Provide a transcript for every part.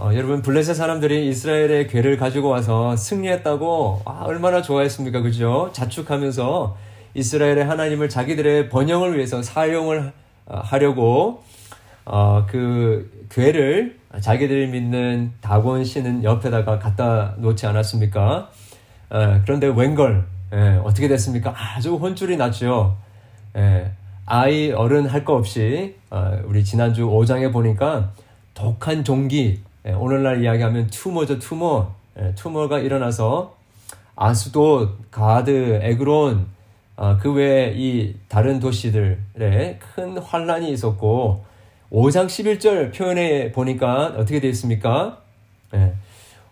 어, 여러분 블레셋 사람들이 이스라엘의 괴를 가지고 와서 승리했다고 아, 얼마나 좋아했습니까, 그죠? 자축하면서 이스라엘의 하나님을 자기들의 번영을 위해서 사용을 어, 하려고 어, 그 괴를 자기들이 믿는 다곤 신은 옆에다가 갖다 놓지 않았습니까? 어, 그런데 웬걸 예, 어떻게 됐습니까? 아주 혼쭐이 났죠. 예, 아이 어른 할 거 없이 어, 우리 지난주 5장에 보니까 독한 종기 예, 오늘날 이야기하면 투머죠 투머 예, 투머가 일어나서 아수도 가드 에그론 어, 그 외에 이 다른 도시들에 큰 환란이 있었고 5장 11절 표현에 보니까 어떻게 되어 있습니까? 예,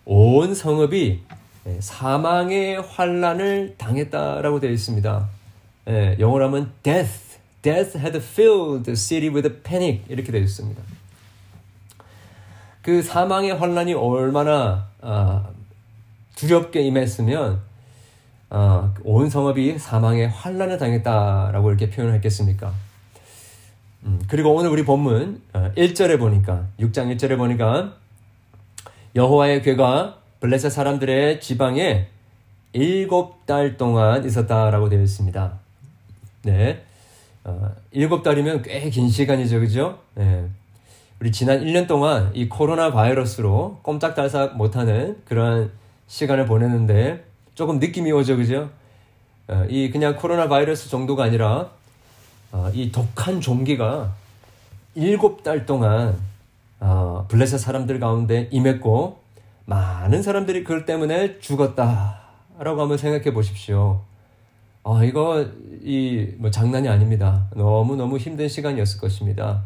온 성읍이 예, 사망의 환란을 당했다라고 되어 있습니다. 예, 영어로 하면 death, death had filled the city with panic 이렇게 되어 있습니다. 그 사망의 환란이 얼마나 아, 두렵게 임했으면 아, 온 성읍이 사망의 환란을 당했다라고 이렇게 표현했겠습니까? 음, 그리고 오늘 우리 본문 1절에 어, 보니까 6장 1절에 보니까 여호와의 괴가 블레셋 사람들의 지방에 일곱 달 동안 있었다라고 되어 있습니다. 네. 어, 일곱 달이면 꽤 긴 시간이죠. 그죠? 네. 우리 지난 1년 동안 이 코로나 바이러스로 꼼짝달싹 못하는 그런 시간을 보냈는데 조금 느낌이 오죠. 그죠? 어, 이 그냥 코로나 바이러스 정도가 아니라 어, 이 독한 종기가 일곱 달 동안 어, 블레셋 사람들 가운데 임했고 많은 사람들이 그것 때문에 죽었다라고 한번 생각해 보십시오. 아, 이거, 이, 뭐, 장난이 아닙니다. 너무너무 힘든 시간이었을 것입니다.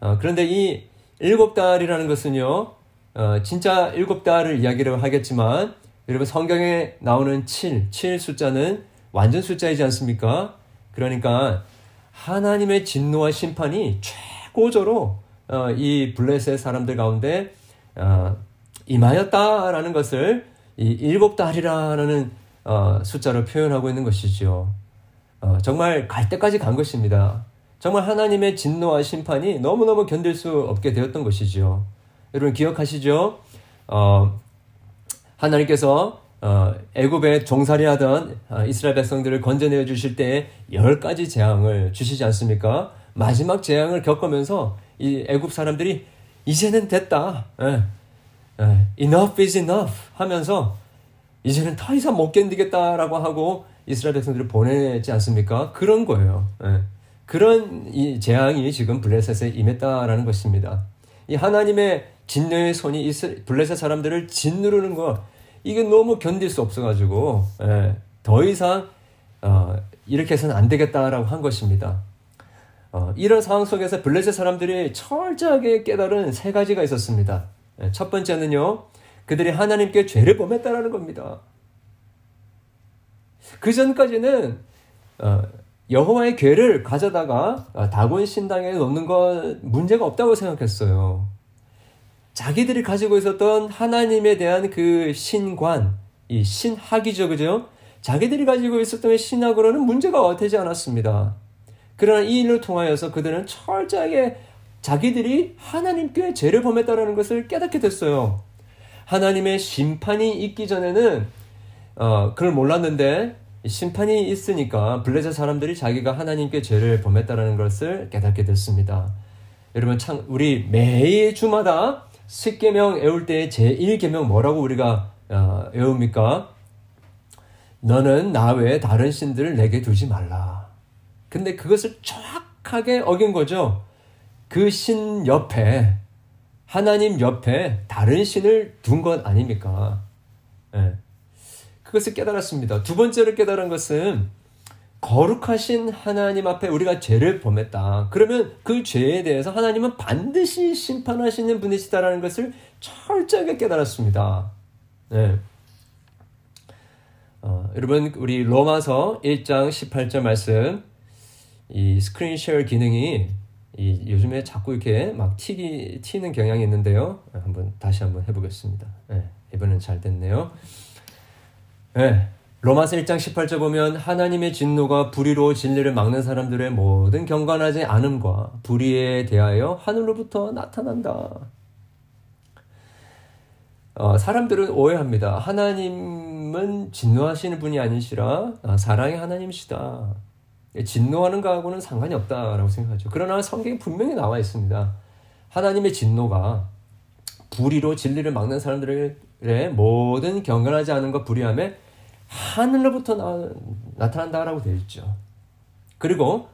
어, 그런데 이 일곱 달이라는 것은요, 어, 진짜 일곱 달을 이야기를 하겠지만, 여러분 성경에 나오는 7, 7 숫자는 완전 숫자이지 않습니까? 그러니까, 하나님의 진노와 심판이 최고조로, 어, 이 블레셋 사람들 가운데, 어, 임하였다라는 것을 이 일곱 달이라는 어, 숫자로 표현하고 있는 것이지요. 어, 정말 갈 때까지 간 것입니다. 정말 하나님의 진노와 심판이 너무너무 견딜 수 없게 되었던 것이지요. 여러분 기억하시죠? 어, 하나님께서 어, 애굽에 종살이 하던 어, 이스라엘 백성들을 건져내어 주실 때 열 가지 재앙을 주시지 않습니까? 마지막 재앙을 겪으면서 이 애굽 사람들이 이제는 됐다. 예, 예, enough is enough 하면서 이제는 더 이상 못 견디겠다라고 하고 이스라엘 백성들을 보내지 않습니까? 그런 거예요. 예. 그런 이 재앙이 지금 블레셋에 임했다라는 것입니다. 이 하나님의 진노의 손이 블레셋 사람들을 짓누르는 거 이게 너무 견딜 수 없어가지고 예, 더 이상 어, 이렇게 해서는 안 되겠다라고 한 것입니다. 어, 이런 상황 속에서 블레셋 사람들이 철저하게 깨달은 세 가지가 있었습니다. 예, 첫 번째는요, 그들이 하나님께 죄를 범했다라는 겁니다. 그 전까지는 어, 여호와의 괴를 가져다가 어, 다곤 신당에 놓는 건 문제가 없다고 생각했어요. 자기들이 가지고 있었던 하나님에 대한 그 신관, 이 신학이죠, 그죠? 자기들이 가지고 있었던 신학으로는 문제가 되지 않았습니다. 그러나 이 일을 통하여서 그들은 철저하게 자기들이 하나님께 죄를 범했다라는 것을 깨닫게 됐어요. 하나님의 심판이 있기 전에는 어, 그걸 몰랐는데 심판이 있으니까 블레셋 사람들이 자기가 하나님께 죄를 범했다라는 것을 깨닫게 됐습니다. 여러분 참 우리 매일 주마다 10계명 외울 때 제1계명 뭐라고 우리가 어, 외웁니까? 너는 나 외에 다른 신들을 내게 두지 말라. 근데 그것을 정확하게 어긴 거죠. 그 신 옆에 하나님 옆에 다른 신을 둔 것 아닙니까? 네. 그것을 깨달았습니다. 두 번째로 깨달은 것은 거룩하신 하나님 앞에 우리가 죄를 범했다. 그러면 그 죄에 대해서 하나님은 반드시 심판하시는 분이시다라는 것을 철저하게 깨달았습니다. 네. 어, 여러분 우리 로마서 1장 18절 말씀 이 스크린 쉐어 기능이 이 요즘에 자꾸 이렇게 막 튀기 튀는 경향이 있는데요. 한번 다시 한번 해보겠습니다. 네, 이번엔 잘 됐네요. 네, 로마서 1장 18절 보면 하나님의 진노가 불의로 진리를 막는 사람들의 모든 경건하지 않음과 불의에 대하여 하늘로부터 나타난다. 어, 사람들은 오해합니다. 하나님은 진노하시는 분이 아니시라 아, 사랑의 하나님이시다. 예, 진노하는 거하고는 상관이 없다라고 생각하죠. 그러나 성경에 분명히 나와 있습니다. 하나님의 진노가 불의로 진리를 막는 사람들 의 모든 경건하지 않은 것 불의함에 하늘로부터 나, 나타난다라고 되어 있죠. 그리고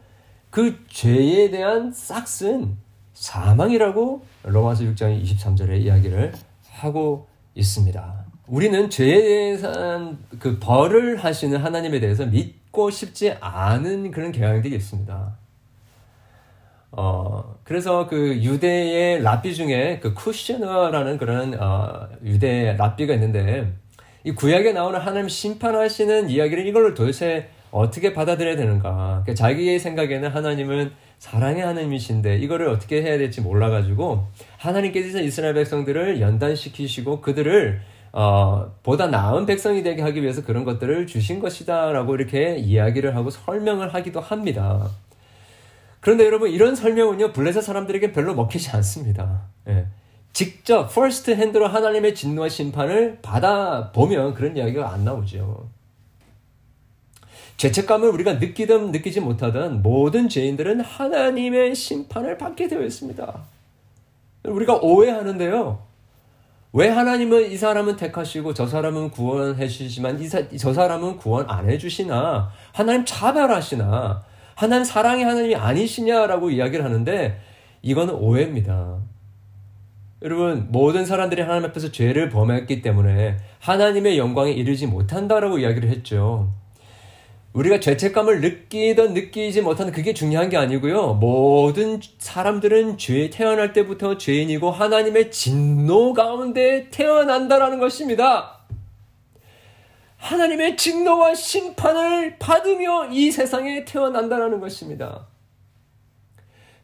그 죄에 대한 싹슨 사망이라고 로마서 6장 23절에 이야기를 하고 있습니다. 우리는 죄에 대한 그 벌을 하시는 하나님에 대해서 믿고 싶지 않은 그런 경향들이 있습니다. 어, 그래서 그 유대의 랍비 중에 그 쿠시너라는 그런 어, 유대 랍비가 있는데 이 구약에 나오는 하나님 심판하시는 이야기를 이걸로 도대체 어떻게 받아들여야 되는가. 그러니까 자기의 생각에는 하나님은 사랑의 하나님이신데 이거를 어떻게 해야 될지 몰라가지고 하나님께서 이스라엘 백성들을 연단시키시고 그들을 어, 보다 나은 백성이 되게 하기 위해서 그런 것들을 주신 것이다라고 이렇게 이야기를 하고 설명을 하기도 합니다. 그런데 여러분 이런 설명은요 블레셋 사람들에게 별로 먹히지 않습니다. 예. 직접 first hand로 하나님의 진노와 심판을 받아 보면 그런 이야기가 안 나오죠. 죄책감을 우리가 느끼든 느끼지 못하든 모든 죄인들은 하나님의 심판을 받게 되어 있습니다. 우리가 오해하는데요. 왜 하나님은 이 사람은 택하시고 저 사람은 구원해 주시지만 이 사, 저 사람은 구원 안 해주시나 하나님 차별하시나 하나님 사랑의 하나님이 아니시냐라고 이야기를 하는데 이거는 오해입니다. 여러분 모든 사람들이 하나님 앞에서 죄를 범했기 때문에 하나님의 영광에 이르지 못한다라고 이야기를 했죠. 우리가 죄책감을 느끼던 느끼지 못하는 그게 중요한 게 아니고요. 모든 사람들은 죄 태어날 때부터 죄인이고 하나님의 진노 가운데 태어난다라는 것입니다. 하나님의 진노와 심판을 받으며 이 세상에 태어난다라는 것입니다.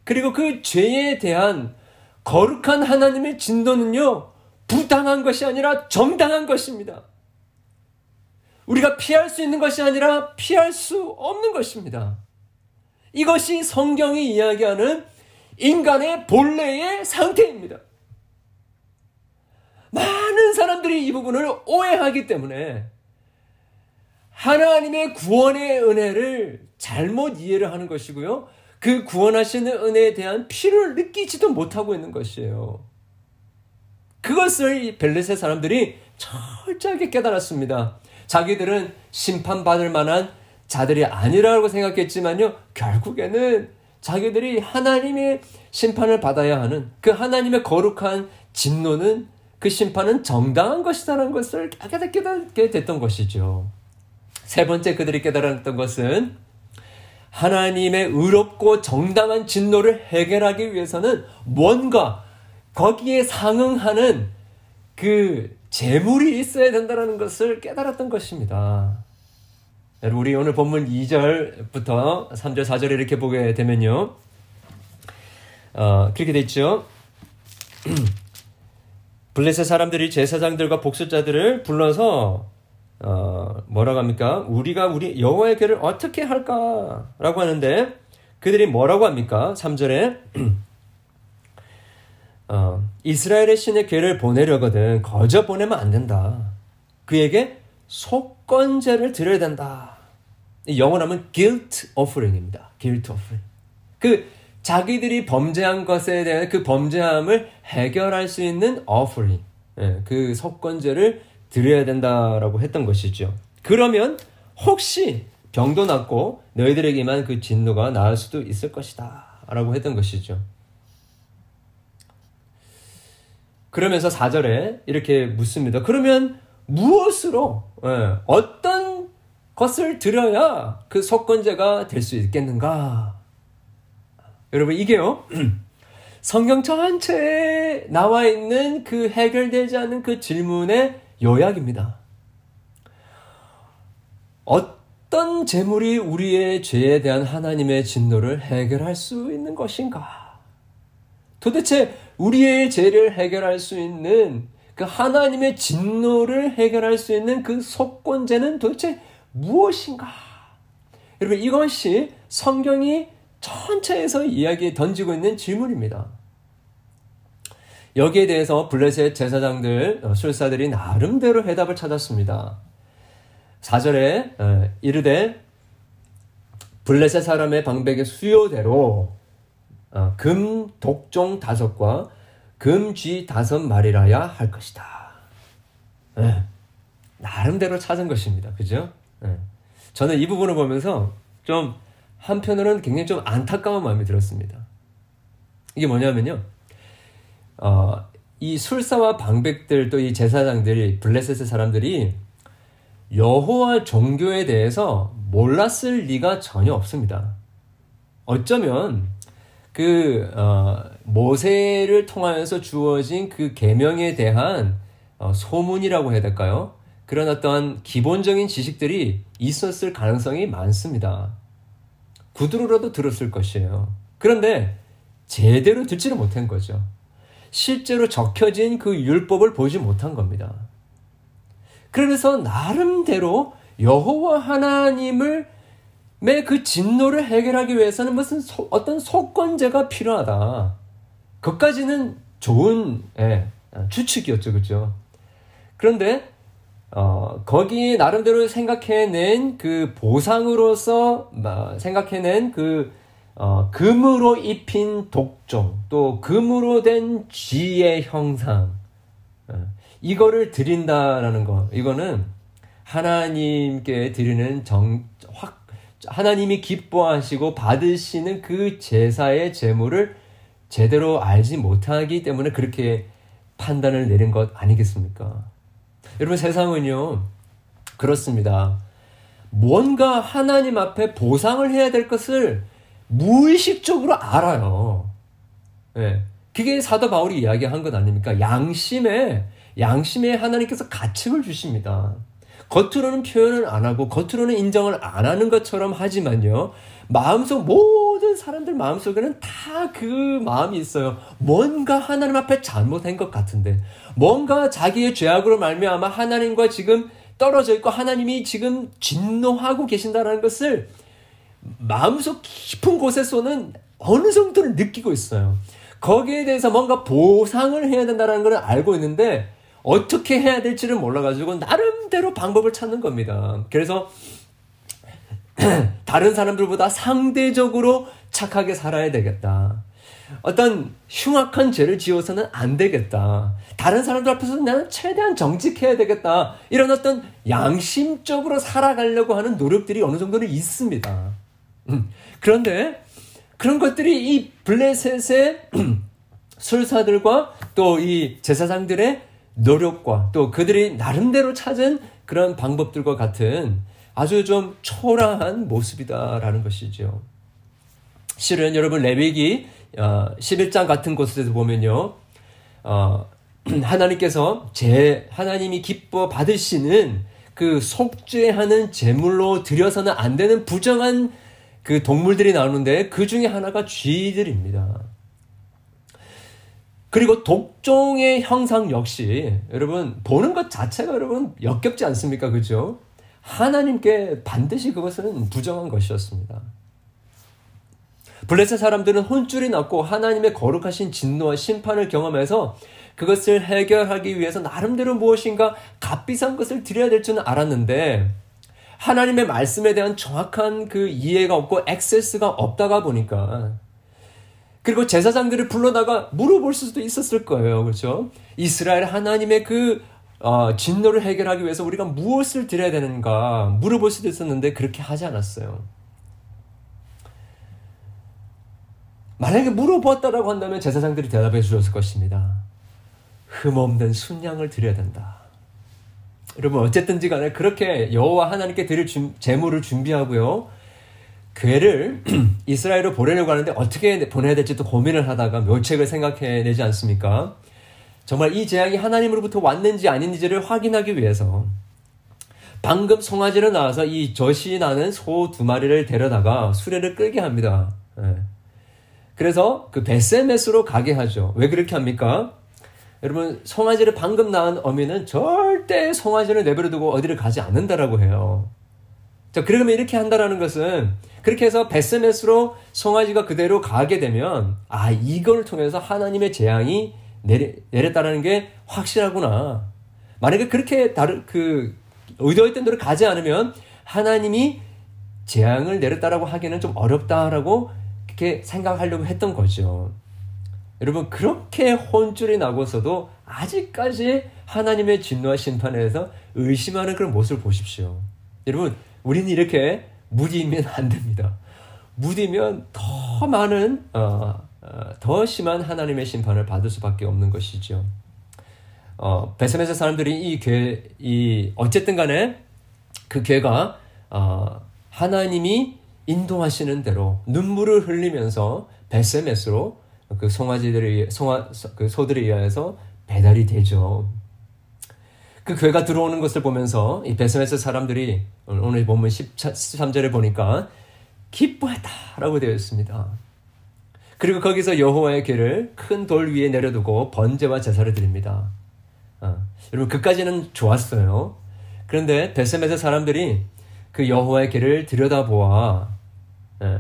그리고 그 죄에 대한 거룩한 하나님의 진노는요, 부당한 것이 아니라 정당한 것입니다. 우리가 피할 수 있는 것이 아니라 피할 수 없는 것입니다. 이것이 성경이 이야기하는 인간의 본래의 상태입니다. 많은 사람들이 이 부분을 오해하기 때문에 하나님의 구원의 은혜를 잘못 이해를 하는 것이고요. 그 구원하시는 은혜에 대한 피를 느끼지도 못하고 있는 것이에요. 그것을 벨레세 사람들이 철저하게 깨달았습니다. 자기들은 심판받을 만한 자들이 아니라고 생각했지만요, 결국에는 자기들이 하나님의 심판을 받아야 하는 그 하나님의 거룩한 진노는 그 심판은 정당한 것이다라는 것을 깨닫게 됐던 것이죠. 세 번째 그들이 깨달았던 것은 하나님의 의롭고 정당한 진노를 해결하기 위해서는 뭔가 거기에 상응하는 그 재물이 있어야 된다는 것을 깨달았던 것입니다. 우리 오늘 본문 2절부터 3절, 4절에 이렇게 보게 되면요. 어, 그렇게 돼 있죠. 블레셋 사람들이 제사장들과 복수자들을 불러서 어, 뭐라고 합니까? 우리가 우리 여호와의 괴를 어떻게 할까라고 하는데 그들이 뭐라고 합니까? 3절에 어, 이스라엘의 신의 괴를 보내려거든 거저 보내면 안 된다. 그에게 속건제를 드려야 된다. 영어로하면 guilt offering입니다. guilt offering. 그 자기들이 범죄한 것에 대한 그 범죄함을 해결할 수 있는 offering, 예, 그 속건제를 드려야 된다라고 했던 것이죠. 그러면 혹시 병도 낫고 너희들에게만 그 진노가 나을 수도 있을 것이다. 라고 했던 것이죠. 그러면서 4절에 이렇게 묻습니다. 그러면 무엇으로, 예, 어떤 것을 드려야 그 속건제가 될 수 있겠는가? 여러분, 이게요, 성경 전체에 나와 있는 그 해결되지 않는 그 질문의 요약입니다. 어떤 재물이 우리의 죄에 대한 하나님의 진노를 해결할 수 있는 것인가? 도대체 우리의 죄를 해결할 수 있는 그 하나님의 진노를 해결할 수 있는 그 속건제는 도대체 무엇인가? 여러분, 이것이 성경이 전체에서 이야기에 던지고 있는 질문입니다. 여기에 대해서 블레셋 제사장들, 어, 술사들이 나름대로 해답을 찾았습니다. 4절에 어, 이르되 블레셋 사람의 방백의 수요대로 어, 금 독종 다섯과 금쥐 다섯 마리라야 할 것이다. 네. 나름대로 찾은 것입니다. 그죠? 네. 저는 이 부분을 보면서 좀 한편으로는 굉장히 좀 안타까운 마음이 들었습니다. 이게 뭐냐면요. 어, 이 술사와 방백들 또 이 제사장들이 블레셋의 사람들이 여호와 종교에 대해서 몰랐을 리가 전혀 없습니다. 어쩌면 그 어, 모세를 통하여서 주어진 그 계명에 대한 어, 소문이라고 해야 될까요? 그런 어떤 기본적인 지식들이 있었을 가능성이 많습니다. 구두로라도 들었을 것이에요. 그런데 제대로 듣지를 못한 거죠. 실제로 적혀진 그 율법을 보지 못한 겁니다. 그래서 나름대로 여호와 하나님을 그 진노를 해결하기 위해서는 무슨 소, 어떤 속건제가 필요하다. 그까지는 좋은 예, 추측이었죠, 그죠? 그런데 어, 거기에 나름대로 생각해낸 그 보상으로서 생각해낸 그 어, 금으로 입힌 독종 또 금으로 된 쥐의 형상 어, 이거를 드린다라는 거 이거는 하나님께 드리는 정, 확 하나님이 기뻐하시고 받으시는 그 제사의 제물을 제대로 알지 못하기 때문에 그렇게 판단을 내린 것 아니겠습니까? 여러분 세상은요 그렇습니다. 뭔가 하나님 앞에 보상을 해야 될 것을 무의식적으로 알아요. 네. 그게 사도 바울이 이야기한 것 아닙니까? 양심에 양심에 하나님께서 가책을 주십니다. 겉으로는 표현을 안 하고 겉으로는 인정을 안 하는 것처럼 하지만요. 마음속 모든 사람들 마음속에는 다 그 마음이 있어요. 뭔가 하나님 앞에 잘못한 것 같은데 뭔가 자기의 죄악으로 말미암아 하나님과 지금 떨어져 있고 하나님이 지금 진노하고 계신다는 것을 마음속 깊은 곳에서는 어느 정도를 느끼고 있어요. 거기에 대해서 뭔가 보상을 해야 된다는 걸 알고 있는데 어떻게 해야 될지를 몰라가지고 나름대로 방법을 찾는 겁니다. 그래서 다른 사람들보다 상대적으로 착하게 살아야 되겠다. 어떤 흉악한 죄를 지어서는 안 되겠다. 다른 사람들 앞에서 나는 최대한 정직해야 되겠다. 이런 어떤 양심적으로 살아가려고 하는 노력들이 어느 정도는 있습니다. 음, 그런데 그런 것들이 이 블레셋의 술사들과 또 이 제사장들의 노력과 또 그들이 나름대로 찾은 그런 방법들과 같은 아주 좀 초라한 모습이다라는 것이죠. 실은 여러분 레위기 11장 어, 같은 곳에서 보면요. 어, 하나님께서 제 하나님이 기뻐 받으시는 그 속죄하는 제물로 드려서는 안 되는 부정한 그 동물들이 나오는데 그 중에 하나가 쥐들입니다. 그리고 독종의 형상 역시 여러분 보는 것 자체가 여러분 역겹지 않습니까? 그죠? 하나님께 반드시 그것은 부정한 것이었습니다. 블레셋 사람들은 혼쭐이 났고 하나님의 거룩하신 진노와 심판을 경험해서 그것을 해결하기 위해서 나름대로 무엇인가 값비싼 것을 드려야 될 줄은 알았는데 하나님의 말씀에 대한 정확한 그 이해가 없고 액세스가 없다가 보니까 그리고 제사장들을 불러다가 물어볼 수도 있었을 거예요. 그렇죠? 이스라엘 하나님의 그 어, 진노를 해결하기 위해서 우리가 무엇을 드려야 되는가 물어볼 수도 있었는데 그렇게 하지 않았어요. 만약에 물어보았다라고 한다면 제사장들이 대답해 주셨을 것입니다. 흠없는 순양을 드려야 된다. 여러분 어쨌든지 간에 그렇게 여호와 하나님께 드릴 제물을 준비하고요. 괴를 이스라엘로 보내려고 하는데 어떻게 보내야 될지 또 고민을 하다가 묘책을 생각해내지 않습니까? 정말 이 재앙이 하나님으로부터 왔는지 아닌지를 확인하기 위해서 방금 송아지로 나와서 이 젖이 나는 소 두 마리를 데려다가 수레를 끌게 합니다. 네. 그래서 그 베세메스로 가게 하죠. 왜 그렇게 합니까? 여러분 송아지를 방금 낳은 어미는 절대 송아지를 내버려두고 어디를 가지 않는다라고 해요. 자, 그러면 이렇게 한다라는 것은 그렇게 해서 베스메스로 송아지가 그대로 가게 되면 아 이걸 통해서 하나님의 재앙이 내려, 내렸다라는 게 확실하구나. 만약에 그렇게 다른 그 의도했던 대로 가지 않으면 하나님이 재앙을 내렸다라고 하기는 좀 어렵다라고 이렇게 생각하려고 했던 거죠. 여러분 그렇게 혼쭐이 나고서도 아직까지 하나님의 진노와 심판에서 의심하는 그런 모습을 보십시오. 여러분 우리는 이렇게 무디면 안 됩니다. 무디면 더 많은 어, 어, 더 심한 하나님의 심판을 받을 수밖에 없는 것이죠. 어, 베셈에서 사람들이 이 궤, 이 어쨌든 간에 그 궤가 어, 하나님이 인도하시는 대로 눈물을 흘리면서 베세메스로 그 송아지들이 송아 그 소들에 의해서 배달이 되죠. 그 괴가 들어오는 것을 보면서 이 베세메스 사람들이 오늘 본문 13절에 보니까 기뻐했다라고 되어 있습니다. 그리고 거기서 여호와의 괴를 큰 돌 위에 내려두고 번제와 제사를 드립니다. 어, 여러분 그까지는 좋았어요. 그런데 베세메스 사람들이 그 여호와의 길을 들여다보아 예,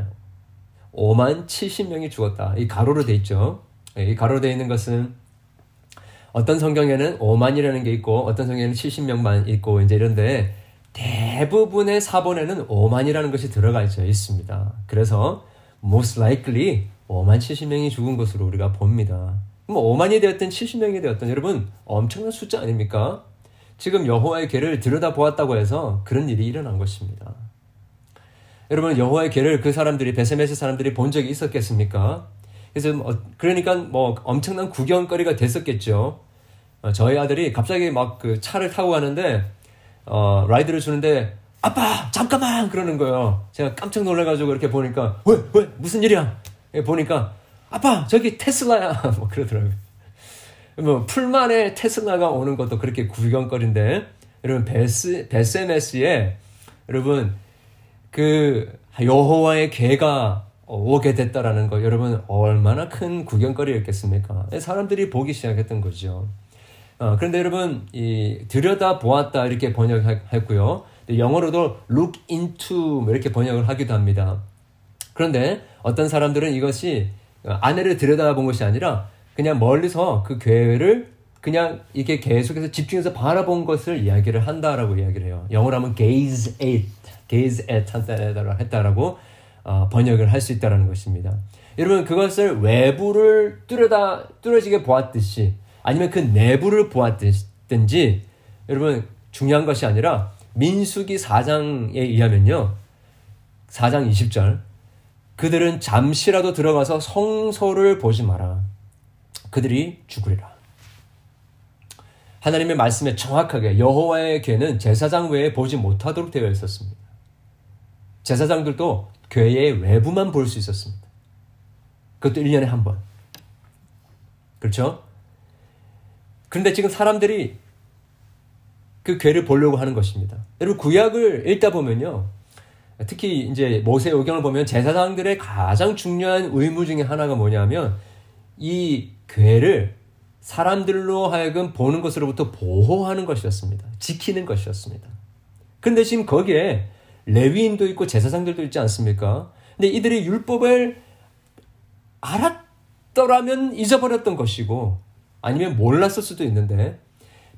5만 70명이 죽었다. 이 가로로 돼 있죠. 예, 이 가로로 돼 있는 것은 어떤 성경에는 5만이라는 게 있고 어떤 성경에는 70명만 있고 이제 이런데 대부분의 사본에는 5만이라는 것이 들어가. 있습니다. 그래서 most likely 5만 70명이 죽은 것으로 우리가 봅니다. 뭐 5만이 되었든 70명이 되었든 여러분 엄청난 숫자 아닙니까? 지금 여호와의 괴를 들여다보았다고 해서 그런 일이 일어난 것입니다. 여러분 여호와의 괴를 그 사람들이 베세메스 사람들이 본 적이 있었겠습니까? 그래서 뭐, 그러니까 뭐 엄청난 구경거리가 됐었겠죠. 어, 저희 아들이 갑자기 막 그 차를 타고 가는데 어, 라이드를 주는데 아빠 잠깐만 그러는 거예요. 제가 깜짝 놀라가지고 이렇게 보니까 왜 왜 무슨 일이야? 보니까 아빠 저기 테슬라야 뭐 그러더라고요. 뭐 풀만에 테슬라가 오는 것도 그렇게 구경거리인데 여러분 베스 베세메스에 여러분 그 여호와의 개가 오게 됐다라는 거 여러분 얼마나 큰 구경거리였겠습니까? 사람들이 보기 시작했던 거죠. 어, 그런데 여러분 이 들여다 보았다 이렇게 번역했고요. 영어로도 look into 뭐 이렇게 번역을 하기도 합니다. 그런데 어떤 사람들은 이것이 아내를 들여다본 것이 아니라 그냥 멀리서 그 괴를 그냥 이렇게 계속해서 집중해서 바라본 것을 이야기를 한다라고 이야기를 해요. 영어로 하면 gaze at, gaze at 했다라고 어, 번역을 할 수 있다라는 것입니다. 여러분 그것을 외부를 뚫어다 뚫어지게 보았듯이 아니면 그 내부를 보았든지 여러분 중요한 것이 아니라 민수기 4장에 의하면요. 4장 20절 그들은 잠시라도 들어가서 성소를 보지 마라. 그들이 죽으리라. 하나님의 말씀에 정확하게 여호와의 괴는 제사장 외에 보지 못하도록 되어 있었습니다. 제사장들도 괴의 외부만 볼 수 있었습니다. 그것도 1년에 한 번. 그렇죠? 그런데 지금 사람들이 그 괴를 보려고 하는 것입니다. 여러분 구약을 읽다 보면요. 특히 이제 모세오경을 보면 제사장들의 가장 중요한 의무 중에 하나가 뭐냐면 이 괴를 사람들로 하여금 보는 것으로부터 보호하는 것이었습니다. 지키는 것이었습니다. 그런데 지금 거기에 레위인도 있고 제사장들도 있지 않습니까? 근데 이들이 율법을 알았더라면 잊어버렸던 것이고 아니면 몰랐을 수도 있는데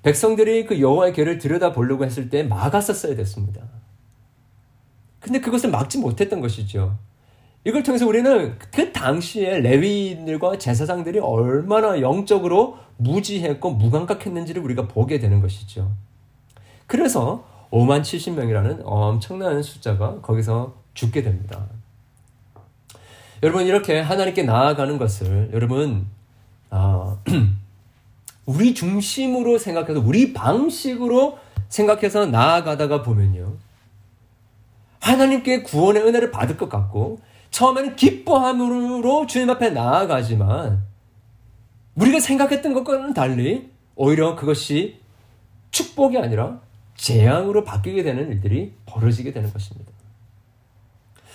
백성들이 그 여호와의 괴를 들여다 보려고 했을 때 막았었어야 됐습니다. 근데 그것을 막지 못했던 것이죠. 이걸 통해서 우리는 그 당시에 레위인들과 제사장들이 얼마나 영적으로 무지했고 무감각했는지를 우리가 보게 되는 것이죠. 그래서 5만 70명이라는 엄청난 숫자가 거기서 죽게 됩니다. 여러분 이렇게 하나님께 나아가는 것을 여러분 아, 우리 중심으로 생각해서 우리 방식으로 생각해서 나아가다가 보면요. 하나님께 구원의 은혜를 받을 것 같고 처음에는 기뻐함으로 주님 앞에 나아가지만 우리가 생각했던 것과는 달리 오히려 그것이 축복이 아니라 재앙으로 바뀌게 되는 일들이 벌어지게 되는 것입니다.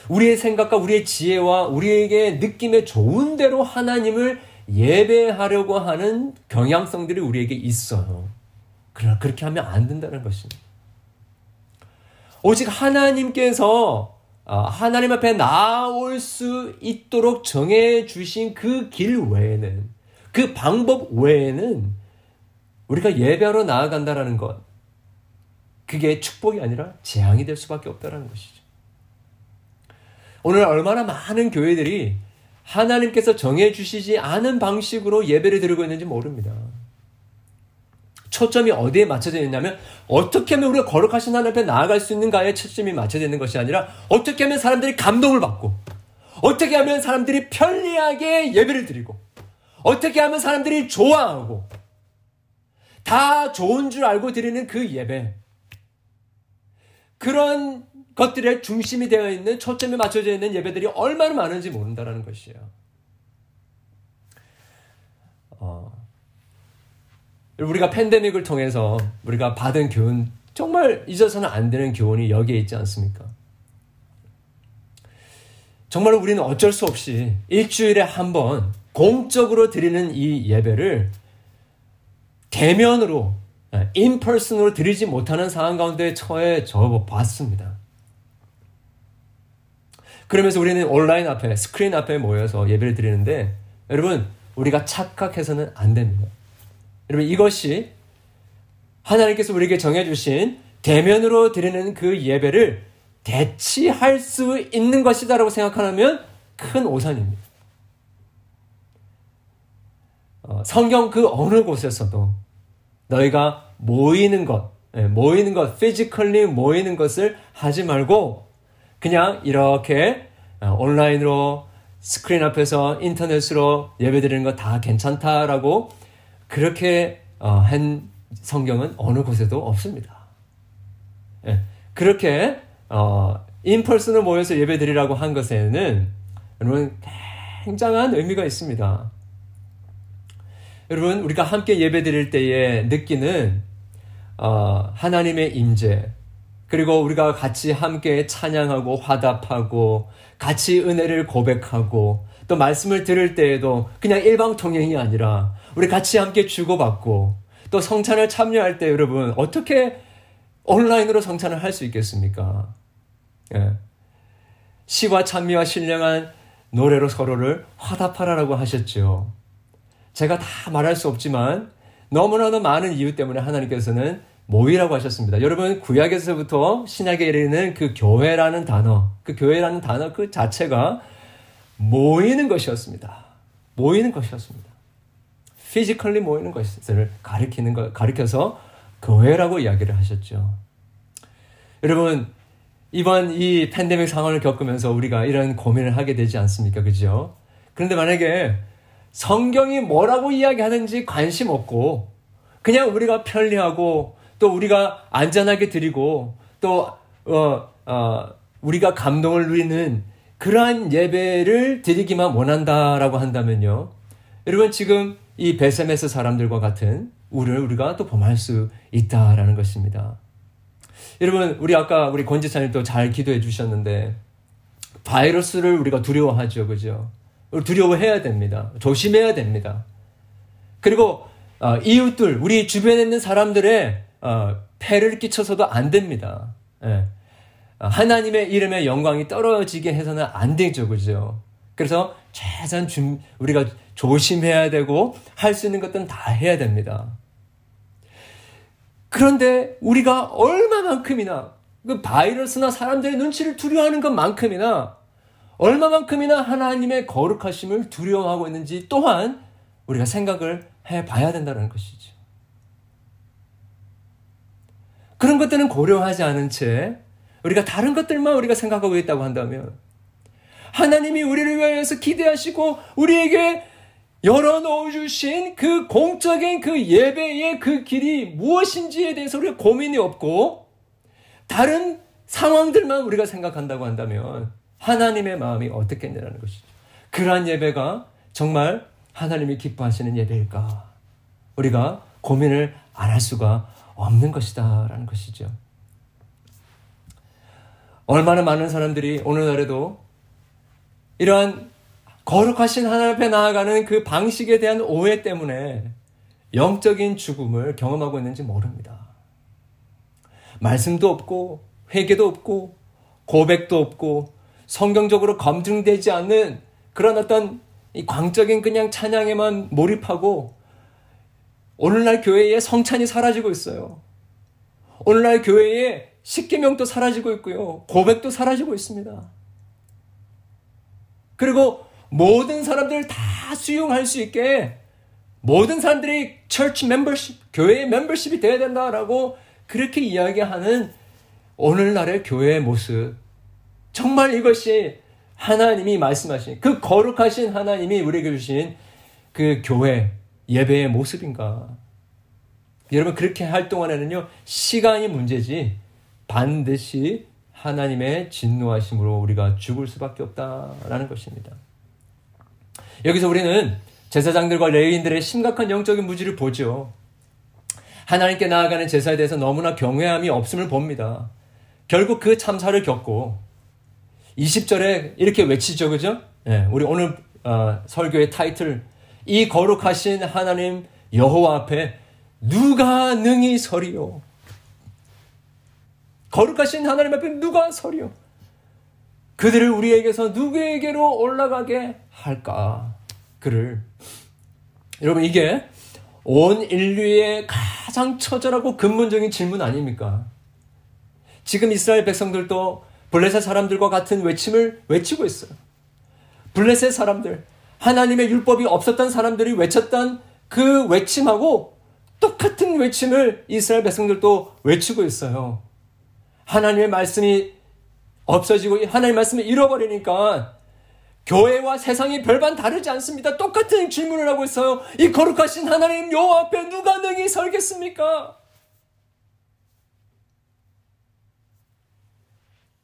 우리의 생각과 우리의 지혜와 우리에게 느낌에 좋은 대로 하나님을 예배하려고 하는 경향성들이 우리에게 있어요. 그러나 그렇게 하면 안 된다는 것입니다. 오직 하나님께서 어, 하나님 앞에 나올 수 있도록 정해 주신 그 길 외에는 그 방법 외에는 우리가 예배하러 나아간다라는 것, 그게 축복이 아니라 재앙이 될 수밖에 없다는 것이죠. 오늘 얼마나 많은 교회들이 하나님께서 정해주시지 않은 방식으로 예배를 드리고 있는지 모릅니다. 초점이 어디에 맞춰져 있냐면 어떻게 하면 우리가 거룩하신 하나님 앞에 나아갈 수 있는가에 초점이 맞춰져 있는 것이 아니라 어떻게 하면 사람들이 감동을 받고 어떻게 하면 사람들이 편리하게 예배를 드리고 어떻게 하면 사람들이 좋아하고 다 좋은 줄 알고 드리는 그 예배 그런 것들의 중심이 되어 있는 초점이 맞춰져 있는 예배들이 얼마나 많은지 모른다라는 것이에요. 어, 우리가 팬데믹을 통해서 우리가 받은 교훈 정말 잊어서는 안 되는 교훈이 여기에 있지 않습니까? 정말 우리는 어쩔 수 없이 일주일에 한 번 공적으로 드리는 이 예배를 대면으로 인퍼슨으로 드리지 못하는 상황 가운데 처해져 봤습니다. 그러면서 우리는 온라인 앞에 스크린 앞에 모여서 예배를 드리는데 여러분 우리가 착각해서는 안 됩니다. 여러분 이것이 하나님께서 우리에게 정해주신 대면으로 드리는 그 예배를 대치할 수 있는 것이다라고 생각하면 큰 오산입니다. 어, 성경 그 어느 곳에서도 너희가 모이는 것, 예, 모이는 것, physically 모이는 것을 하지 말고 그냥 이렇게 어, 온라인으로 스크린 앞에서 인터넷으로 예배드리는 거 다 괜찮다라고 그렇게 어, 한 성경은 어느 곳에도 없습니다. 예, 그렇게 어, in person을 모여서 예배드리라고 한 것에는 여러분 굉장한 의미가 있습니다. 여러분 우리가 함께 예배드릴 때에 느끼는 어, 하나님의 임재 그리고 우리가 같이 함께 찬양하고 화답하고 같이 은혜를 고백하고 또 말씀을 들을 때에도 그냥 일방통행이 아니라 우리 같이 함께 주고받고 또 성찬을 참여할 때 여러분 어떻게 온라인으로 성찬을 할 수 있겠습니까? 예. 시와 찬미와 신령한 노래로 서로를 화답하라라고 하셨죠. 제가 다 말할 수 없지만 너무나도 많은 이유 때문에 하나님께서는 모이라고 하셨습니다. 여러분 구약에서부터 신약에 이르는 그 교회라는 단어, 그 교회라는 단어 그 자체가 모이는 것이었습니다. 모이는 것이었습니다. physically 모이는 것을 가리키는 거 가리켜서 교회라고 이야기를 하셨죠. 여러분 이번 이 팬데믹 상황을 겪으면서 우리가 이런 고민을 하게 되지 않습니까? 그죠? 그런데 만약에 성경이 뭐라고 이야기하는지 관심 없고 그냥 우리가 편리하고 또 우리가 안전하게 드리고 또 어, 어, 우리가 감동을 누리는 그러한 예배를 드리기만 원한다라고 한다면요. 여러분 지금 이 베세메스 사람들과 같은 우리를 우리가 또 범할 수 있다라는 것입니다. 여러분 우리 아까 우리 권지사님 또잘 기도해 주셨는데 바이러스를 우리가 두려워하죠, 그죠? 두려워해야 됩니다. 조심해야 됩니다. 그리고 어, 이웃들, 우리 주변에 있는 사람들의 어, 폐를 끼쳐서도 안 됩니다. 예. 어, 하나님의 이름의 영광이 떨어지게 해서는 안 되죠, 그죠? 그래서 최선 준, 우리가 조심해야 되고 할 수 있는 것들은 다 해야 됩니다. 그런데 우리가 얼마만큼이나 그 바이러스나 사람들의 눈치를 두려워하는 것만큼이나 얼마만큼이나 하나님의 거룩하심을 두려워하고 있는지 또한 우리가 생각을 해 봐야 된다는 것이죠. 그런 것들은 고려하지 않은 채 우리가 다른 것들만 우리가 생각하고 있다고 한다면 하나님이 우리를 위하여서 기대하시고 우리에게 열어놓아 주신 그 공적인 그 예배의 그 길이 무엇인지에 대해서 우리가 고민이 없고 다른 상황들만 우리가 생각한다고 한다면 하나님의 마음이 어떻겠냐라는 것이죠. 그러한 예배가 정말 하나님이 기뻐하시는 예배일까? 우리가 고민을 안 할 수가 없는 것이다라는 것이죠. 얼마나 많은 사람들이 오늘날에도 이러한 거룩하신 하나님 앞에 나아가는 그 방식에 대한 오해 때문에 영적인 죽음을 경험하고 있는지 모릅니다. 말씀도 없고 회개도 없고 고백도 없고 성경적으로 검증되지 않는 그런 어떤 이 광적인 그냥 찬양에만 몰입하고 오늘날 교회에 성찬이 사라지고 있어요. 오늘날 교회에 십계명도 사라지고 있고요. 고백도 사라지고 있습니다. 그리고 모든 사람들 다 수용할 수 있게 모든 사람들이 church membership, 교회의 멤버십이 돼야 된다라고 그렇게 이야기하는 오늘날의 교회의 모습. 정말 이것이 하나님이 말씀하신 그 거룩하신 하나님이 우리에게 주신 그 교회 예배의 모습인가? 여러분 그렇게 할 동안에는요 시간이 문제지 반드시 하나님의 진노하심으로 우리가 죽을 수밖에 없다라는 것입니다. 여기서 우리는 제사장들과 레위인들의 심각한 영적인 무지를 보죠. 하나님께 나아가는 제사에 대해서 너무나 경외함이 없음을 봅니다. 결국 그 참사를 겪고 20절에 이렇게 외치죠, 그죠? 네, 우리 오늘 어, 설교의 타이틀 이 거룩하신 하나님 여호와 앞에 누가 능히 서리요? 거룩하신 하나님 앞에 누가 서리요? 그들을 우리에게서 누구에게로 올라가게 할까? 그를 여러분 이게 온 인류의 가장 처절하고 근본적인 질문 아닙니까? 지금 이스라엘 백성들도 블레셋 사람들과 같은 외침을 외치고 있어요. 블레셋 사람들, 하나님의 율법이 없었던 사람들이 외쳤던 그 외침하고 똑같은 외침을 이스라엘 백성들도 외치고 있어요. 하나님의 말씀이 없어지고 하나님의 말씀을 잃어버리니까 교회와 세상이 별반 다르지 않습니다. 똑같은 질문을 하고 있어요. 이 거룩하신 하나님 여호와 앞에 누가 능히 설겠습니까?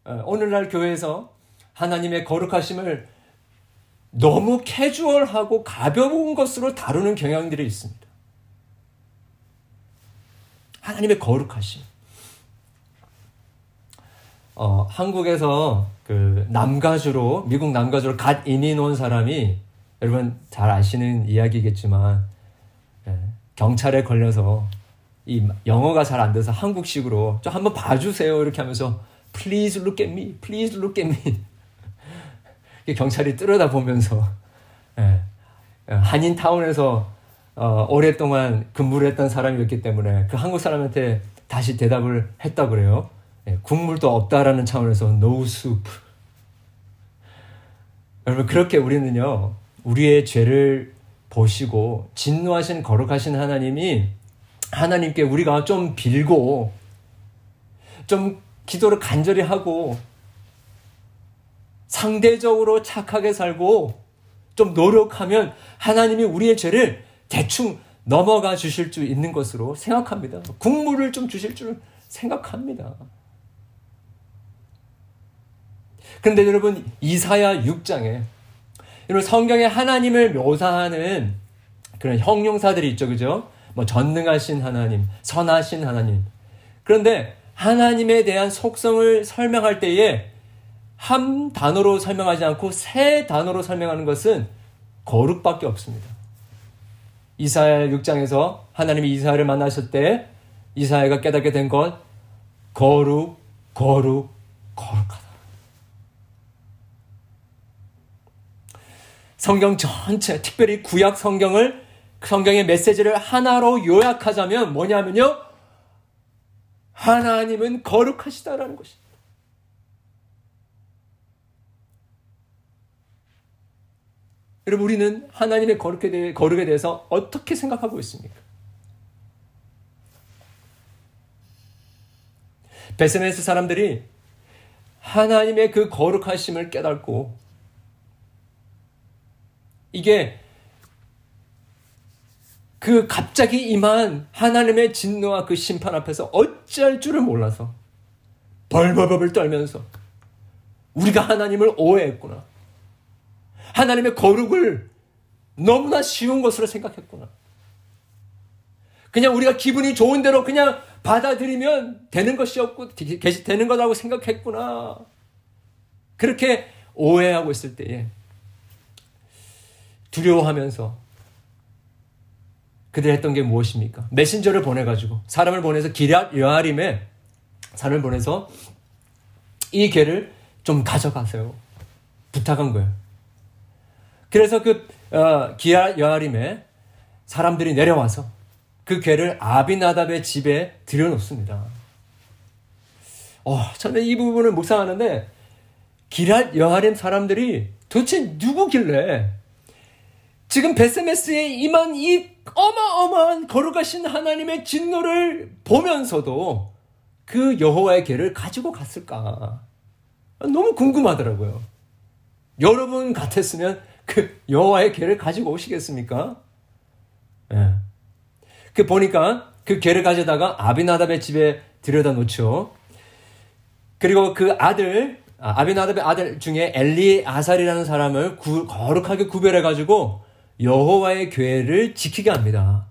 오늘날 교회에서 하나님의 거룩하심을 너무 캐주얼하고 가벼운 것으로 다루는 경향들이 있습니다. 하나님의 거룩하심. 어, 한국에서 그 남가주로 미국 남가주로 갓 이민 온 사람이 여러분 잘 아시는 이야기겠지만 예, 경찰에 걸려서 이 영어가 잘 안 돼서 한국식으로 좀 한번 봐주세요 이렇게 하면서 Please look at me, please look at me 경찰이 뜨려다 보면서 예, 한인 타운에서 어, 오랫동안 근무를 했던 사람이었기 때문에 그 한국 사람한테 다시 대답을 했다 그래요. 예, 국물도 없다라는 차원에서 no soup. 여러분 그렇게 우리는요 우리의 죄를 보시고 진노하신 거룩하신 하나님이 하나님께 우리가 좀 빌고 좀 기도를 간절히 하고 상대적으로 착하게 살고 좀 노력하면 하나님이 우리의 죄를 대충 넘어가 주실 수 있는 것으로 생각합니다. 국물을 좀 주실 줄 생각합니다. 그런데 여러분 이사야 6장에 여러분 성경에 하나님을 묘사하는 그런 형용사들이 있죠. 그죠? 뭐 전능하신 하나님, 선하신 하나님. 그런데 하나님에 대한 속성을 설명할 때에 한 단어로 설명하지 않고 세 단어로 설명하는 것은 거룩밖에 없습니다. 이사야 6장에서 하나님이 이사야를 만나실 때 이사야가 깨닫게 된것 거룩, 거룩, 거룩하다. 성경 전체, 특별히 구약 성경을 성경의 메시지를 하나로 요약하자면 뭐냐면요. 하나님은 거룩하시다라는 것입니다. 여러분 우리는 하나님의 거룩에, 대해, 거룩에 대해서 어떻게 생각하고 있습니까? 베스메스 사람들이 하나님의 그 거룩하심을 깨닫고 이게 그 갑자기 임한 하나님의 진노와 그 심판 앞에서 어찌할 줄을 몰라서 벌벌벌 떨면서 우리가 하나님을 오해했구나. 하나님의 거룩을 너무나 쉬운 것으로 생각했구나. 그냥 우리가 기분이 좋은 대로 그냥 받아들이면 되는 것이었고, 되는 거라고 생각했구나. 그렇게 오해하고 있을 때에 두려워하면서 그들 했던 게 무엇입니까? 메신저를 보내가지고 사람을 보내서 기랴 여아림에 사람을 보내서 이 개를 좀 가져가세요. 부탁한 거예요. 그래서 그 어, 기아 여아림에 사람들이 내려와서 그 괴를 아비나답의 집에 들여놓습니다. 어, 저는 이 부분을 묵상하는데 기랏 여아림 사람들이 도대체 누구길래 지금 베세메스에 임한 이 어마어마한 거룩하신 하나님의 진노를 보면서도 그 여호와의 개를 가지고 갔을까? 너무 궁금하더라고요. 여러분 같았으면 그 여호와의 개를 가지고 오시겠습니까? 예. 그 보니까 그 개를 가져다가 아비나답의 집에 들여다 놓죠. 그리고 그 아들 아, 아비나답의 아들 중에 엘리 아살이라는 사람을 구, 거룩하게 구별해 가지고 여호와의 교회를 지키게 합니다.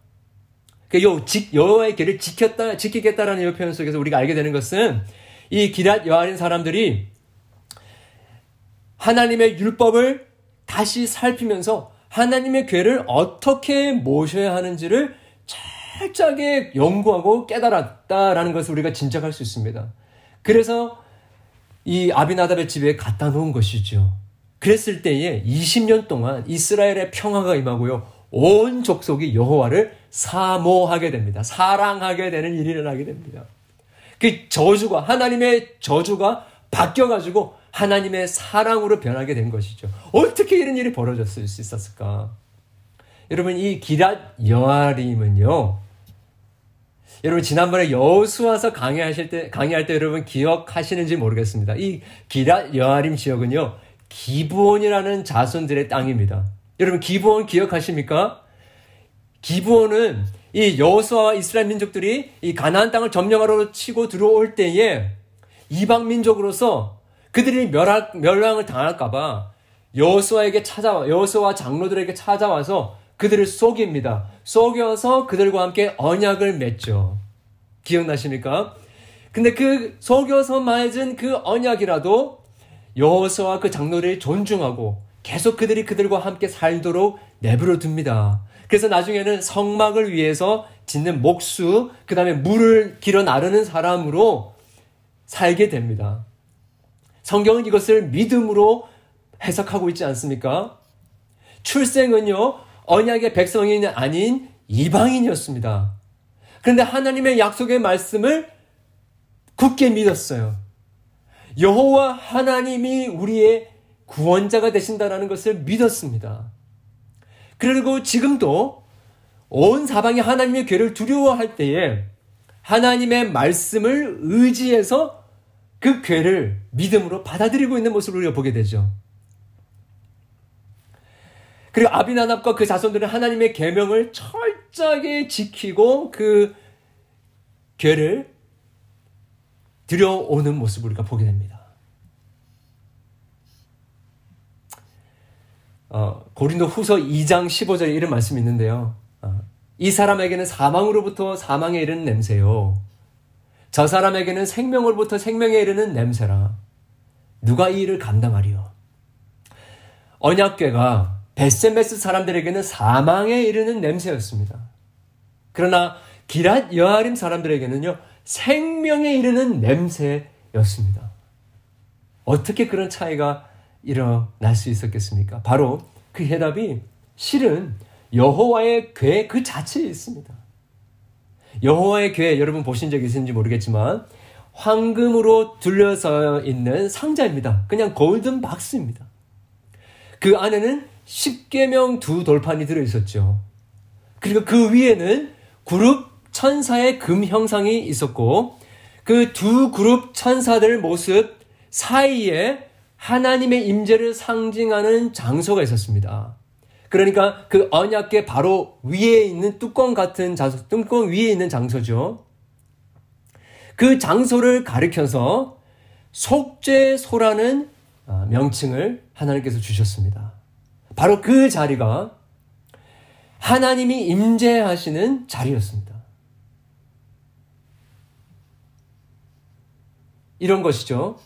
그 요, 직, 여호와의 교회를 지켰다, 지키겠다라는 이 표현 속에서 우리가 알게 되는 것은 이 기랏 여아린 사람들이 하나님의 율법을 다시 살피면서 하나님의 교회를 어떻게 모셔야 하는지를 철저하게 연구하고 깨달았다라는 것을 우리가 짐작할 수 있습니다. 그래서 이 아비나답의 집에 갖다 놓은 것이죠. 그랬을 때에 20년 동안 이스라엘의 평화가 임하고요. 온 족속이 여호와를 사모하게 됩니다. 사랑하게 되는 일이 일어나게 됩니다. 그 저주가 하나님의 저주가 바뀌어 가지고 하나님의 사랑으로 변하게 된 것이죠. 어떻게 이런 일이 벌어졌을 수 있었을까? 여러분 이 기랏 여아림은요. 여러분 지난번에 여수와서 강의하실 때 강의할 때 여러분 기억하시는지 모르겠습니다. 이 기랏 여아림 지역은요. 기부원이라는 자손들의 땅입니다. 여러분 기부원 기억하십니까? 기부원은 이 여호수아와 이스라엘 민족들이 이 가나안 땅을 점령하러 치고 들어올 때에 이방 민족으로서 그들이 멸할, 멸망을 당할까봐 여호수아에게 찾아와 여호수아 장로들에게 찾아와서 그들을 속입니다. 속여서 그들과 함께 언약을 맺죠. 기억나십니까? 근데 그 속여서 맺은 그 언약이라도 여호수아와 그 장로들이 존중하고 계속 그들이 그들과 함께 살도록 내버려 둡니다. 그래서 나중에는 성막을 위해서 짓는 목수, 그 다음에 물을 길어 나르는 사람으로 살게 됩니다. 성경은 이것을 믿음으로 해석하고 있지 않습니까? 출생은요, 언약의 백성이 아닌 이방인이었습니다. 그런데 하나님의 약속의 말씀을 굳게 믿었어요. 여호와 하나님이 우리의 구원자가 되신다라는 것을 믿었습니다. 그리고 지금도 온 사방이 하나님의 괴를 두려워할 때에 하나님의 말씀을 의지해서 그 괴를 믿음으로 받아들이고 있는 모습을 우리가 보게 되죠. 그리고 아비나답과 그 자손들은 하나님의 계명을 철저하게 지키고 그 괴를 들여오는 모습을 우리가 보게 됩니다. 어, 고린도 후서 2장 15절에 이런 말씀이 있는데요. 어, 이 사람에게는 사망으로부터 사망에 이르는 냄새요. 저 사람에게는 생명으로부터 생명에 이르는 냄새라. 누가 이 일을 감당하리요? 언약궤가 베세메스 사람들에게는 사망에 이르는 냄새였습니다. 그러나 기랏 여아림 사람들에게는요 생명에 이르는 냄새였습니다. 어떻게 그런 차이가 일어날 수 있었겠습니까? 바로 그 해답이 실은 여호와의 궤그 자체에 있습니다. 여호와의 궤 여러분 보신 적 있는지 모르겠지만 황금으로 둘러서 있는 상자입니다. 그냥 골든 박스입니다. 그 안에는 10개명 두 돌판이 들어 있었죠. 그리고 그 위에는 그룹 천사의 금 형상이 있었고 그 두 그룹 천사들 모습 사이에 하나님의 임재를 상징하는 장소가 있었습니다. 그러니까 그 언약계 바로 위에 있는 뚜껑 같은 장소, 뚜껑 위에 있는 장소죠. 그 장소를 가리켜서 속죄소라는 아, 명칭을 하나님께서 주셨습니다. 바로 그 자리가 하나님이 임재하시는 자리였습니다. 이런 것이죠.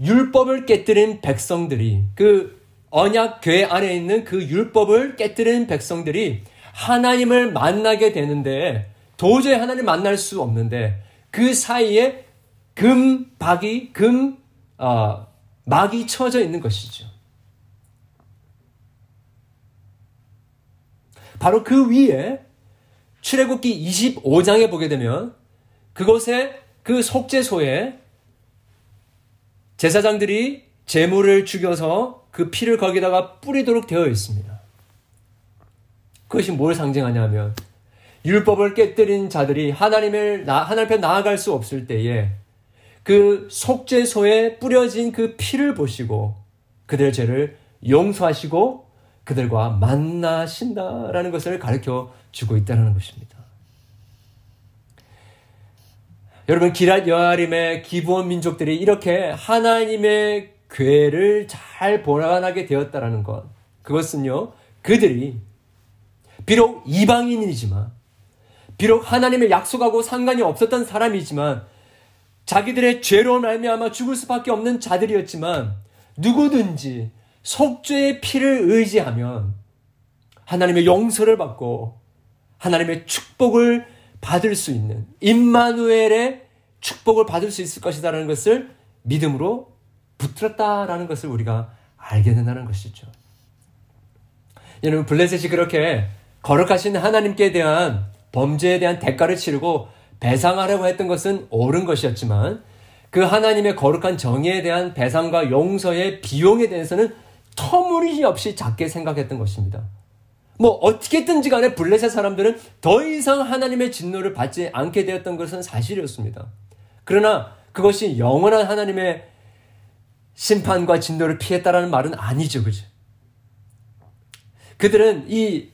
율법을 깨뜨린 백성들이 그 언약 궤 안에 있는 그 율법을 깨뜨린 백성들이 하나님을 만나게 되는데 도저히 하나님 만날 수 없는데 그 사이에 금 박이 금 어, 막이 쳐져 있는 것이죠. 바로 그 위에 출애굽기 25장에 보게 되면 그곳에 그 속죄소에 제사장들이 제물을 죽여서 그 피를 거기다가 뿌리도록 되어 있습니다. 그것이 뭘 상징하냐면 율법을 깨뜨린 자들이 하나님을 하나님 앞에 나아갈 수 없을 때에 그 속죄소에 뿌려진 그 피를 보시고 그들의 죄를 용서하시고 그들과 만나신다라는 것을 가르쳐 주고 있다는 것입니다. 여러분 기랏 여아림의 기부원 민족들이 이렇게 하나님의 괴를 잘 보관하게 되었다라는 것. 그것은요. 그들이 비록 이방인이지만 비록 하나님의 약속하고 상관이 없었던 사람이지만 자기들의 죄로 말미암아 죽을 수밖에 없는 자들이었지만 누구든지 속죄의 피를 의지하면 하나님의 용서를 받고 하나님의 축복을 받을 수 있는 임마누엘의 축복을 받을 수 있을 것이다라는 것을 믿음으로 붙들었다라는 것을 우리가 알게 된다는 것이죠. 여러분 블레셋이 그렇게 거룩하신 하나님께 대한 범죄에 대한 대가를 치르고 배상하려고 했던 것은 옳은 것이었지만 그 하나님의 거룩한 정의에 대한 배상과 용서의 비용에 대해서는 터무니없이 작게 생각했던 것입니다. 뭐 어떻게든지 간에 블레셋 사람들은 더 이상 하나님의 진노를 받지 않게 되었던 것은 사실이었습니다. 그러나 그것이 영원한 하나님의 심판과 진노를 피했다라는 말은 아니죠. 그죠? 그들은 이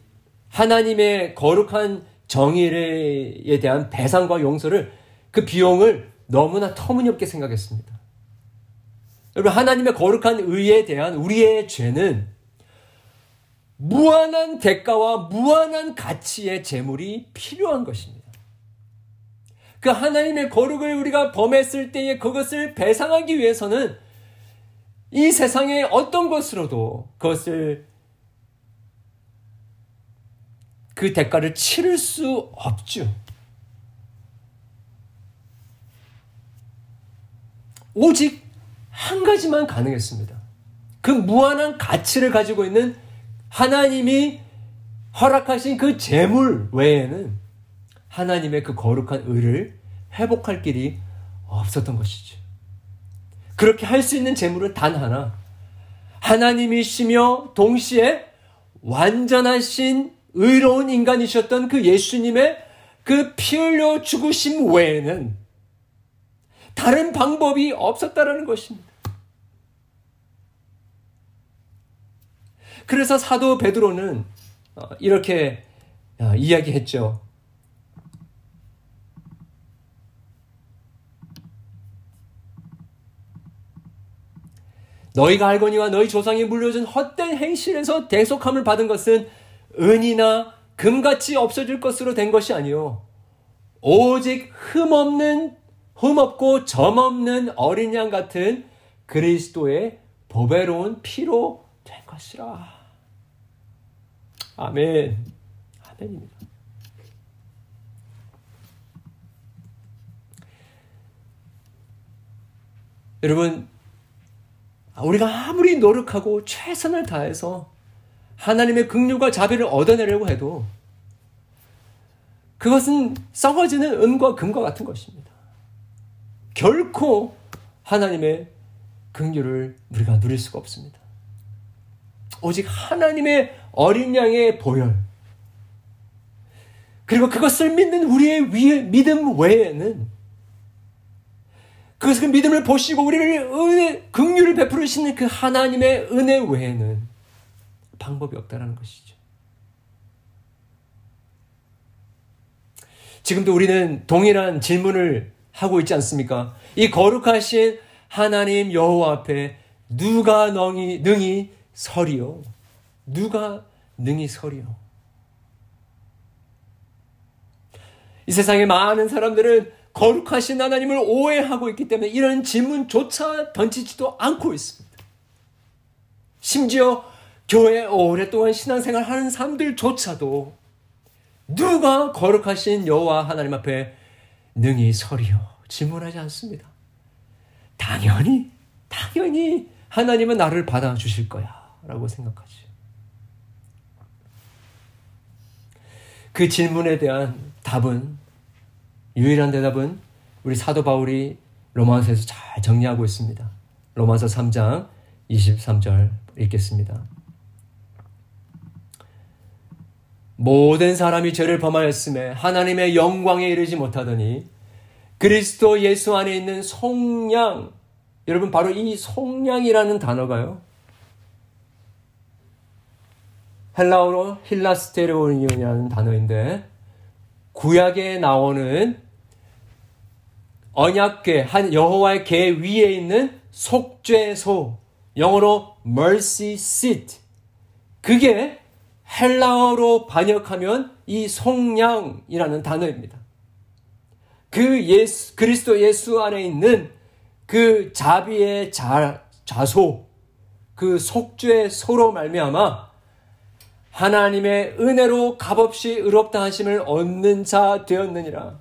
하나님의 거룩한 정의에 대한 배상과 용서를 그 비용을 너무나 터무니없게 생각했습니다. 여러분, 하나님의 거룩한 의에 대한 우리의 죄는 무한한 대가와 무한한 가치의 재물이 필요한 것입니다. 그 하나님의 거룩을 우리가 범했을 때에 그것을 배상하기 위해서는 이 세상의 어떤 것으로도 그것을 그 대가를 치를 수 없죠. 오직 한 가지만 가능했습니다. 그 무한한 가치를 가지고 있는 하나님이 허락하신 그 재물 외에는 하나님의 그 거룩한 의를 회복할 길이 없었던 것이죠. 그렇게 할 수 있는 재물은 단 하나. 하나님이시며 동시에 완전하신 의로운 인간이셨던 그 예수님의 그 피 흘려 죽으심 외에는 다른 방법이 없었다라는 것입니다. 그래서 사도 베드로는 어, 이렇게 어, 이야기했죠. 너희가 알거니와 너희 조상이 물려준 헛된 행실에서 대속함을 받은 것은 은이나 금같이 없어질 것으로 된 것이 아니요 오직 흠없는 흠없고 점없는 어린 양 같은 그리스도의 보배로운 피로 된 것이라. 아멘. 아멘입니다. 여러분, 우리가 아무리 노력하고 최선을 다해서 하나님의 긍휼과 자비를 얻어내려고 해도 그것은 썩어지는 은과 금과 같은 것입니다. 결코 하나님의 긍휼을 우리가 누릴 수가 없습니다. 오직 하나님의 어린 양의 보혈 그리고 그것을 믿는 우리의 위, 믿음 외에는 그것을 그 믿음을 보시고 우리를 은혜 긍휼을 베푸시는 그 하나님의 은혜 외에는 방법이 없다라는 것이죠. 지금도 우리는 동일한 질문을 하고 있지 않습니까? 이 거룩하신 하나님 여호와 앞에 누가 능히, 능히 서리요? 누가 능히 서리요? 이 세상의 많은 사람들은 거룩하신 하나님을 오해하고 있기 때문에 이런 질문조차 던지지도 않고 있습니다. 심지어 교회 오랫동안 신앙생활 하는 사람들조차도 누가 거룩하신 여호와 하나님 앞에 능히 서리요 질문하지 않습니다. 당연히 당연히 하나님은 나를 받아 주실 거야 라고 생각하지. 그 질문에 대한 답은 유일한 대답은 우리 사도 바울이 로마서에서 잘 정리하고 있습니다. 로마서 3장 23절 읽겠습니다. 모든 사람이 죄를 범하였음에 하나님의 영광에 이르지 못하더니 그리스도 예수 안에 있는 속량 여러분 바로 이 속량이라는 단어가요. 헬라어로 힐라스테르온이라는 단어인데 구약에 나오는 언약궤 한 여호와의 궤 위에 있는 속죄소 영어로 mercy seat 그게 헬라어로 번역하면 이 속량이라는 단어입니다. 그 예수 그리스도 예수 안에 있는 그 자비의 자, 자소 그 속죄소로 말미암아 하나님의 은혜로 값없이 의롭다 하심을 얻는 자 되었느니라.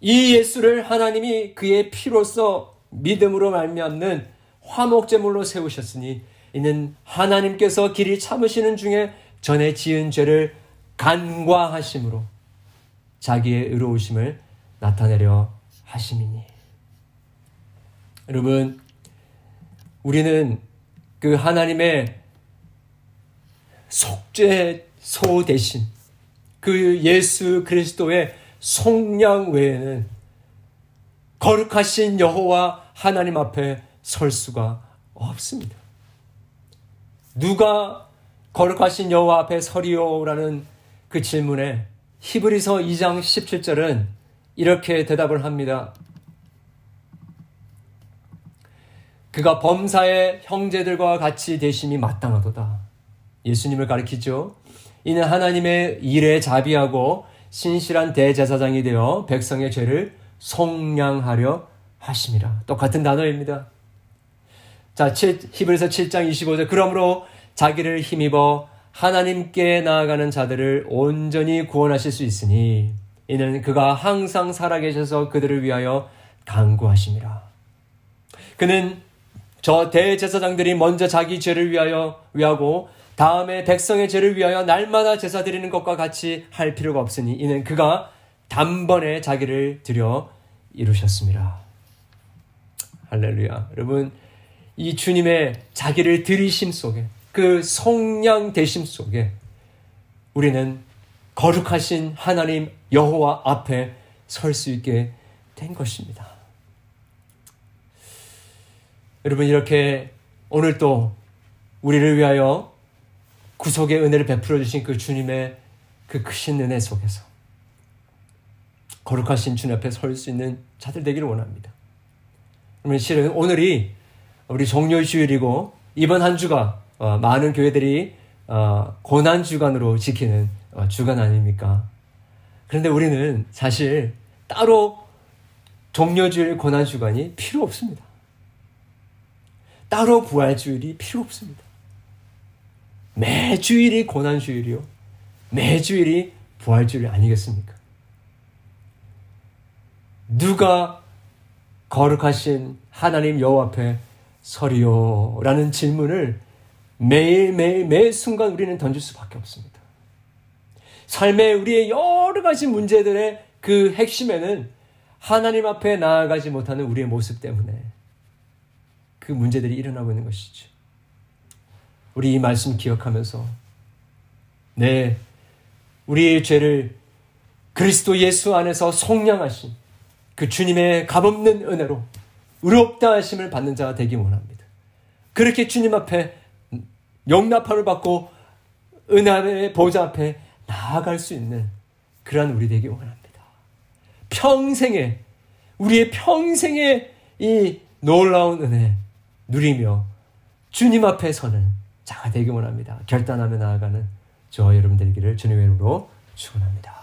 이 예수를 하나님이 그의 피로써 믿음으로 말미암는 화목제물로 세우셨으니 이는 하나님께서 길이 참으시는 중에 전에 지은 죄를 간과하심으로 자기의 의로우심을 나타내려 하심이니. 여러분, 우리는 그 하나님의 속죄 소 대신 그 예수 그리스도의 속량 외에는 거룩하신 여호와 하나님 앞에 설 수가 없습니다. 누가 거룩하신 여호와 앞에 서리오라는 그 질문에 히브리서 2장 17절은 이렇게 대답을 합니다. 그가 범사의 형제들과 같이 되심이 마땅하도다. 예수님을 가리키죠. 이는 하나님의 일에 자비하고 신실한 대제사장이 되어 백성의 죄를 속량하려 하심이라. 똑같은 단어입니다. 자, 히브리서 7장 25절. 그러므로 자기를 힘입어 하나님께 나아가는 자들을 온전히 구원하실 수 있으니 이는 그가 항상 살아계셔서 그들을 위하여 강구하심이라. 그는 저 대제사장들이 먼저 자기 죄를 위하여 위하고 다음에 백성의 죄를 위하여 날마다 제사 드리는 것과 같이 할 필요가 없으니 이는 그가 단번에 자기를 드려 이루셨습니다. 할렐루야. 여러분, 이 주님의 자기를 드리심 속에 그 성량 대심 속에 우리는 거룩하신 하나님 여호와 앞에 설 수 있게 된 것입니다. 여러분 이렇게 오늘 또 우리를 위하여 구속의 은혜를 베풀어 주신 그 주님의 그 크신 은혜 속에서 거룩하신 주님 앞에 설 수 있는 자들 되기를 원합니다. 그러면 실은 오늘이 우리 종료 주일이고 이번 한 주가 어, 많은 교회들이 어, 고난 주간으로 지키는 어, 주간 아닙니까? 그런데 우리는 사실 따로 종료 주일 고난 주간이 필요 없습니다. 따로 부활 주일이 필요 없습니다. 매주일이 고난주일이요. 매주일이 부활주일 아니겠습니까? 누가 거룩하신 하나님 여호와 앞에 서리요? 라는 질문을 매일매일 매 순간 우리는 던질 수밖에 없습니다. 삶의 우리의 여러 가지 문제들의 그 핵심에는 하나님 앞에 나아가지 못하는 우리의 모습 때문에 그 문제들이 일어나고 있는 것이죠. 우리 이 말씀 기억하면서 네 우리의 죄를 그리스도 예수 안에서 속량하신 그 주님의 값없는 은혜로 의롭다 하심을 받는 자가 되기 원합니다. 그렇게 주님 앞에 용납함을 받고 은혜의 보좌 앞에 나아갈 수 있는 그러한 우리 되기 원합니다. 평생에 우리의 평생에 이 놀라운 은혜 누리며 주님 앞에 서는 자가 되기 원합니다. 결단하며 나아가는 저와 여러분 되기를 주님의 이름으로 축원합니다.